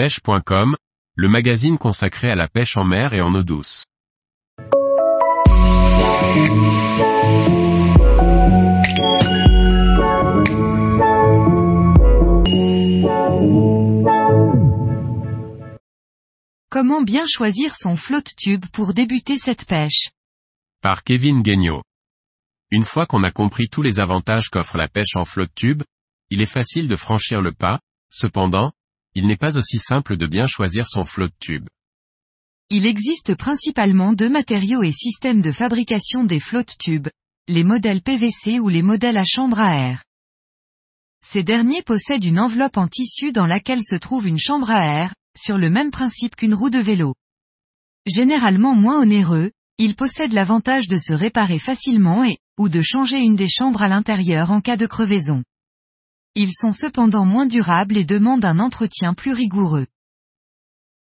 pêche.com, le magazine consacré à la pêche en mer et en eau douce. Comment bien choisir son flotte tube pour débuter cette pêche? Par Kevin Guignot. Une fois qu'on a compris tous les avantages qu'offre la pêche en flotte tube, il est facile de franchir le pas, cependant, il n'est pas aussi simple de bien choisir son flotte tube. Il existe principalement deux matériaux et systèmes de fabrication des flottes tubes, les modèles PVC ou les modèles à chambre à air. Ces derniers possèdent une enveloppe en tissu dans laquelle se trouve une chambre à air, sur le même principe qu'une roue de vélo. Généralement moins onéreux, ils possèdent l'avantage de se réparer facilement et, ou de changer une des chambres à l'intérieur en cas de crevaison. Ils sont cependant moins durables et demandent un entretien plus rigoureux.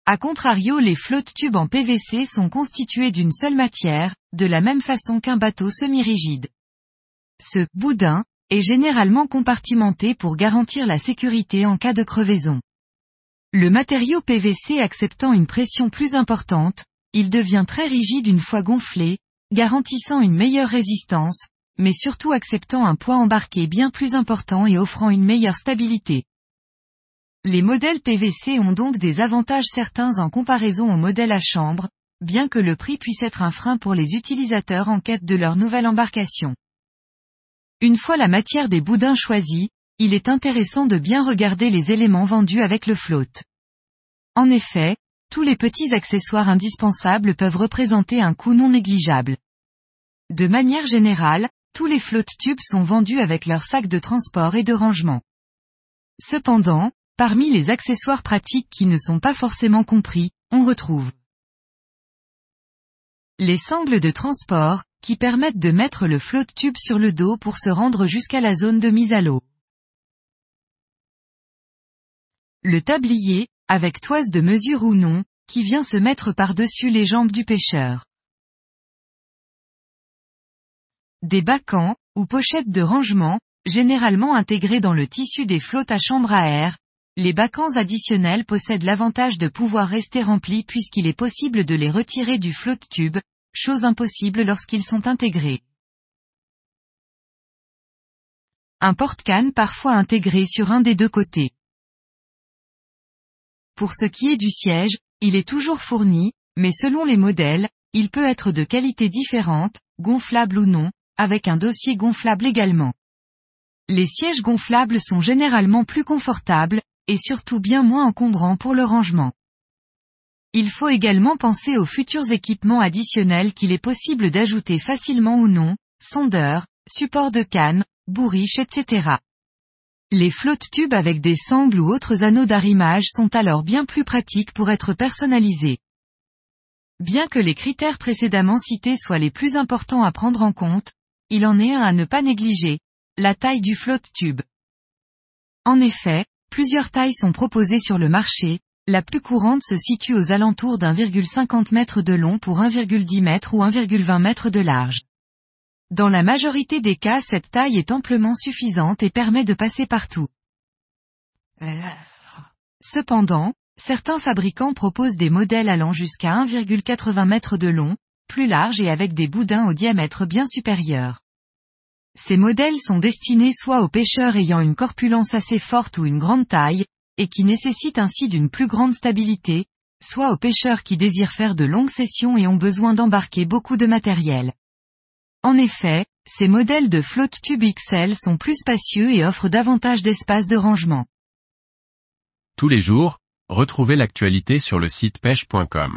A contrario les flottes tubes en PVC sont constituées d'une seule matière, de la même façon qu'un bateau semi-rigide. Ce boudin est généralement compartimenté pour garantir la sécurité en cas de crevaison. Le matériau PVC acceptant une pression plus importante, il devient très rigide une fois gonflé, garantissant une meilleure résistance, mais surtout acceptant un poids embarqué bien plus important et offrant une meilleure stabilité. Les modèles PVC ont donc des avantages certains en comparaison aux modèles à chambre, bien que le prix puisse être un frein pour les utilisateurs en quête de leur nouvelle embarcation. Une fois la matière des boudins choisie, il est intéressant de bien regarder les éléments vendus avec le flotte. En effet, tous les petits accessoires indispensables peuvent représenter un coût non négligeable. De manière générale, tous les flottes tubes sont vendus avec leur sac de transport et de rangement. Cependant, parmi les accessoires pratiques qui ne sont pas forcément compris, on retrouve les sangles de transport, qui permettent de mettre le flotte tube sur le dos pour se rendre jusqu'à la zone de mise à l'eau. Le tablier, avec toise de mesure ou non, qui vient se mettre par-dessus les jambes du pêcheur. Des bacans, ou pochettes de rangement, généralement intégrées dans le tissu des flottes à chambre à air, les bacans additionnels possèdent l'avantage de pouvoir rester remplis puisqu'il est possible de les retirer du flotte tube, chose impossible lorsqu'ils sont intégrés. Un porte-canne parfois intégré sur un des deux côtés. Pour ce qui est du siège, il est toujours fourni, mais selon les modèles, il peut être de qualité différente, gonflable ou non, avec un dossier gonflable également. Les sièges gonflables sont généralement plus confortables, et surtout bien moins encombrants pour le rangement. Il faut également penser aux futurs équipements additionnels qu'il est possible d'ajouter facilement ou non, sondeurs, supports de canne, bourriches etc. Les flottes tubes avec des sangles ou autres anneaux d'arrimage sont alors bien plus pratiques pour être personnalisés. Bien que les critères précédemment cités soient les plus importants à prendre en compte, il en est un à ne pas négliger, la taille du flotte tube. En effet, plusieurs tailles sont proposées sur le marché, la plus courante se situe aux alentours d'1,50 m de long pour 1,10 m ou 1,20 m de large. Dans la majorité des cas cette taille est amplement suffisante et permet de passer partout. Cependant, certains fabricants proposent des modèles allant jusqu'à 1,80 m de long, plus larges et avec des boudins au diamètre bien supérieur. Ces modèles sont destinés soit aux pêcheurs ayant une corpulence assez forte ou une grande taille, et qui nécessitent ainsi d'une plus grande stabilité, soit aux pêcheurs qui désirent faire de longues sessions et ont besoin d'embarquer beaucoup de matériel. En effet, ces modèles de flotte tube XL sont plus spacieux et offrent davantage d'espace de rangement. Tous les jours, retrouvez l'actualité sur le site pêche.com.